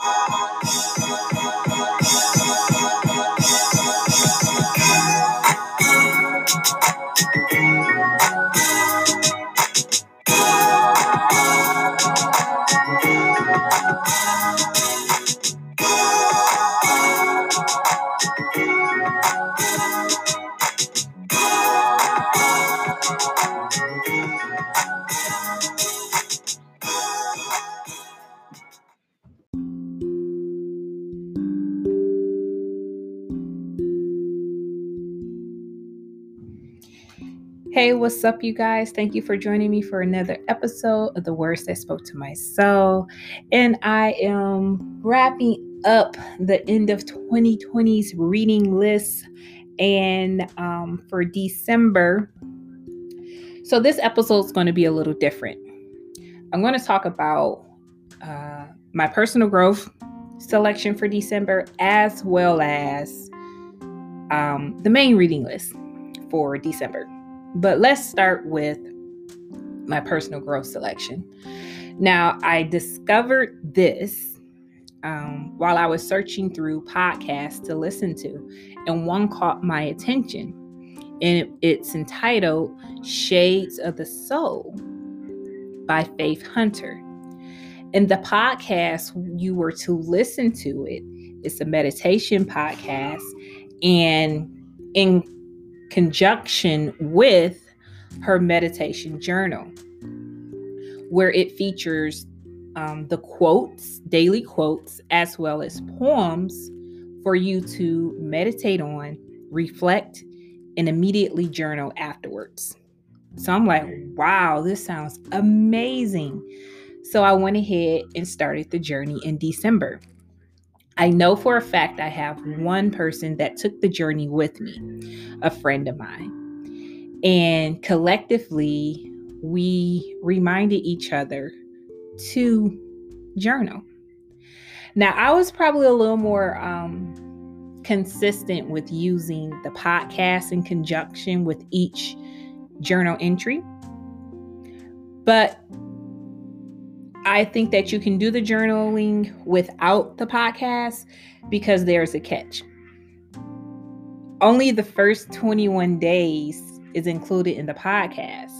Thank you. Hey, what's up, you guys? Thank you for joining me for another episode of The Words That Spoke to My Soul. And I am wrapping up the end of 2020's reading list and um, for December. So, this episode is going to be a little different. I'm going to talk about uh, my personal growth selection for December as well as um, the main reading list for December. But let's start with my personal growth selection. Now, I discovered this um, while I was searching through podcasts to listen to, and one caught my attention. And it, it's entitled Shades of the Soul by Faith Hunter. And the podcast, you were to listen to it, it's a meditation podcast. And in conjunction with her meditation journal, where it features um, the quotes, daily quotes, as well as poems for you to meditate on, reflect, and immediately journal afterwards. So I'm like, wow, this sounds amazing. So I went ahead and started the journey in December. I know for a fact I have one person that took the journey with me, a friend of mine. And collectively, we reminded each other to journal. Now, I was probably a little more um, consistent with using the podcast in conjunction with each journal entry. But I think that you can do the journaling without the podcast because there's a catch. Only the first 21 days is included in the podcast.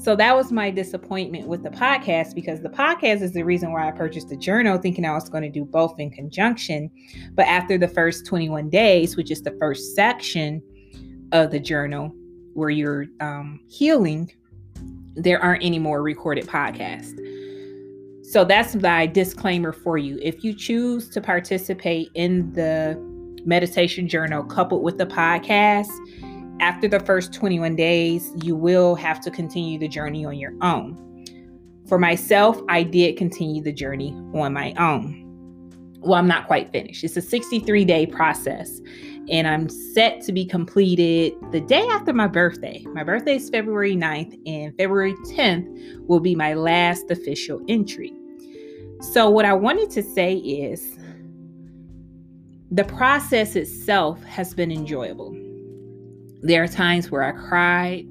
So that was my disappointment with the podcast because the podcast is the reason why I purchased the journal, thinking I was going to do both in conjunction. But after the first 21 days, which is the first section of the journal where you're um, healing, there aren't any more recorded podcasts. So that's my disclaimer for you. If you choose to participate in the meditation journal coupled with the podcast, after the first 21 days, you will have to continue the journey on your own. For myself, I did continue the journey on my own. Well, I'm not quite finished. It's a 63 day process, and I'm set to be completed the day after my birthday. My birthday is February 9th, and February 10th will be my last official entry. So, what I wanted to say is the process itself has been enjoyable. There are times where I cried,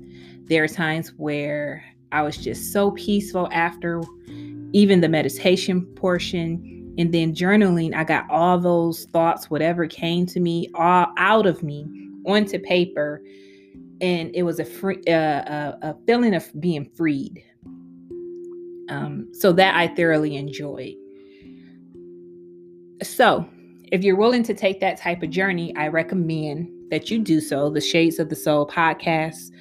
there are times where I was just so peaceful after even the meditation portion. And then journaling, I got all those thoughts, whatever came to me, all out of me onto paper. And it was a free, uh, a, a feeling of being freed. Um, so that I thoroughly enjoyed. So, if you're willing to take that type of journey, I recommend that you do so. The Shades of the Soul podcast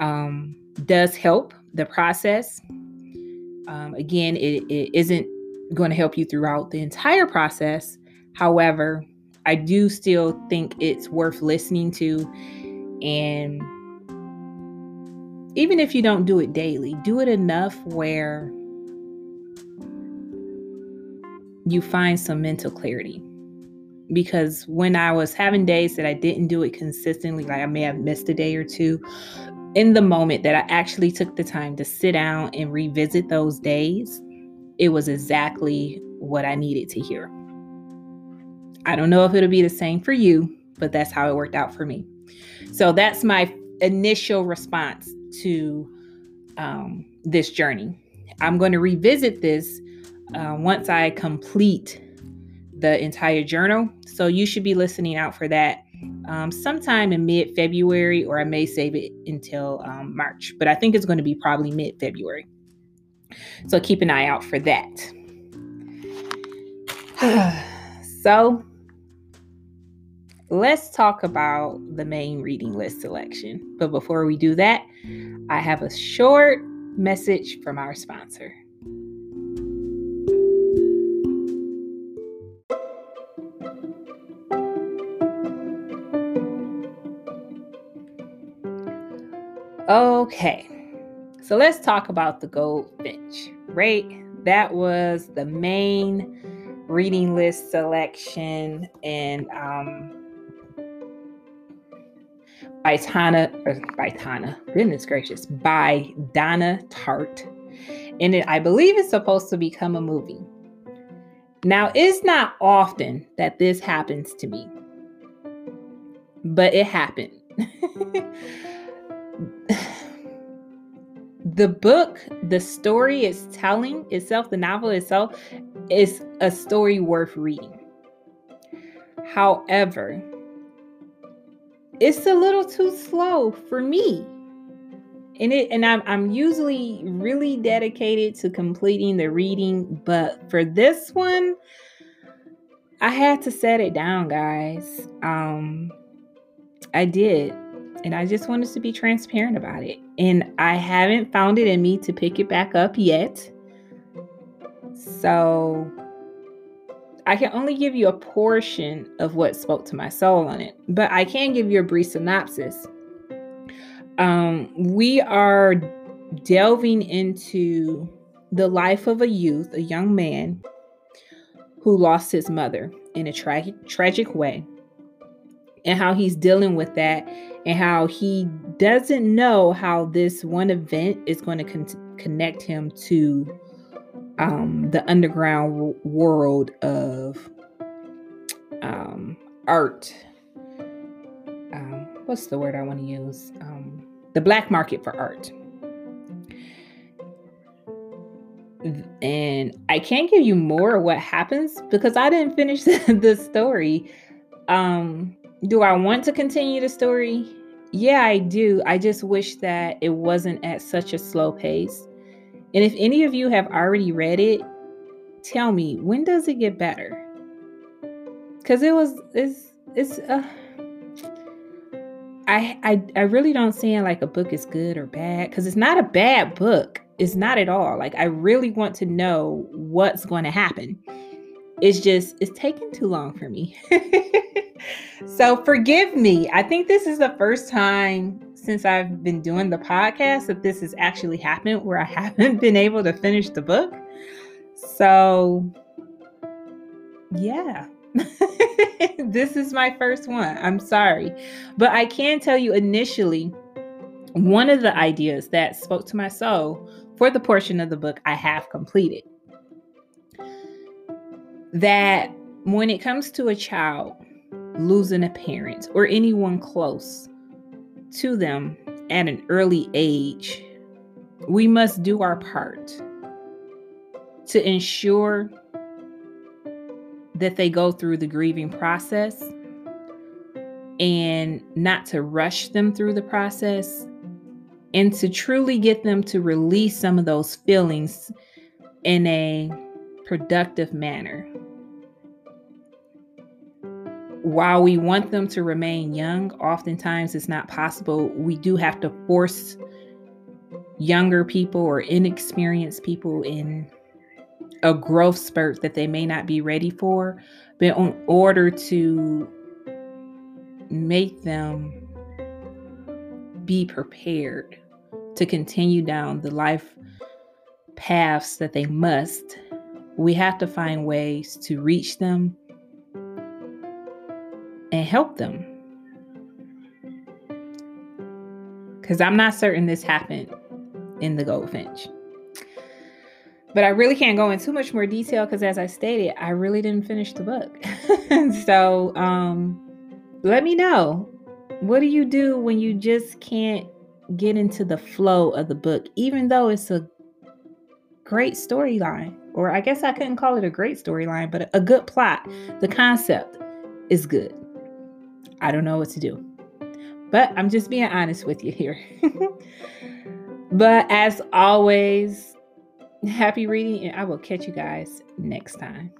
um, does help the process. Um, again, it, it isn't going to help you throughout the entire process. However, I do still think it's worth listening to. And even if you don't do it daily, do it enough where you find some mental clarity. Because when I was having days that I didn't do it consistently, like I may have missed a day or two, in the moment that I actually took the time to sit down and revisit those days, it was exactly what I needed to hear. I don't know if it'll be the same for you, but that's how it worked out for me. So that's my initial response to um, this journey. I'm going to revisit this uh, once I complete the entire journal. So you should be listening out for that um, sometime in mid February, or I may save it until um, March, but I think it's going to be probably mid February. So keep an eye out for that. so let's talk about the main reading list selection. But before we do that, I have a short message from our sponsor. Okay, so let's talk about the Goldfinch, right? That was the main reading list selection, and um, by Tana, or by Tana, goodness gracious, by Donna Tartt. And it, I believe it's supposed to become a movie. Now, it's not often that this happens to me, but it happened. the book, the story it's telling itself, the novel itself, is a story worth reading. However, it's a little too slow for me. And it and I'm I'm usually really dedicated to completing the reading, but for this one, I had to set it down, guys. Um I did. And I just wanted to be transparent about it. And I haven't found it in me to pick it back up yet. So I can only give you a portion of what spoke to my soul on it, but I can give you a brief synopsis. Um, we are delving into the life of a youth, a young man who lost his mother in a tragic tragic way and how he's dealing with that and how he doesn't know how this one event is going to con- connect him to um, the underground w- world of um, art. Um, what's the word I want to use? Um, the black market for art. And I can't give you more of what happens because I didn't finish the, the story. Um, do I want to continue the story? Yeah, I do. I just wish that it wasn't at such a slow pace and if any of you have already read it, tell me when does it get better? Cause it was it's it's uh I I I really don't see like a book is good or bad because it's not a bad book. It's not at all. Like I really want to know what's going to happen. It's just it's taking too long for me. so forgive me. I think this is the first time since I've been doing the podcast that this has actually happened where I haven't been able to finish the book. So, yeah. this is my first one. I'm sorry. But I can tell you initially, one of the ideas that spoke to my soul for the portion of the book I have completed that when it comes to a child losing a parent or anyone close, to them at an early age, we must do our part to ensure that they go through the grieving process and not to rush them through the process and to truly get them to release some of those feelings in a productive manner while we want them to remain young, oftentimes it's not possible. We do have to force younger people or inexperienced people in a growth spurt that they may not be ready for, but in order to make them be prepared to continue down the life paths that they must, we have to find ways to reach them help them. Because I'm not certain this happened in the Goldfinch. But I really can't go into too much more detail because, as I stated, I really didn't finish the book. so, um, let me know. What do you do when you just can't get into the flow of the book, even though it's a great storyline? or I guess I couldn't call it a great storyline, but a good plot. The concept is good. I don't know what to do. But I'm just being honest with you here. but as always, happy reading, and I will catch you guys next time.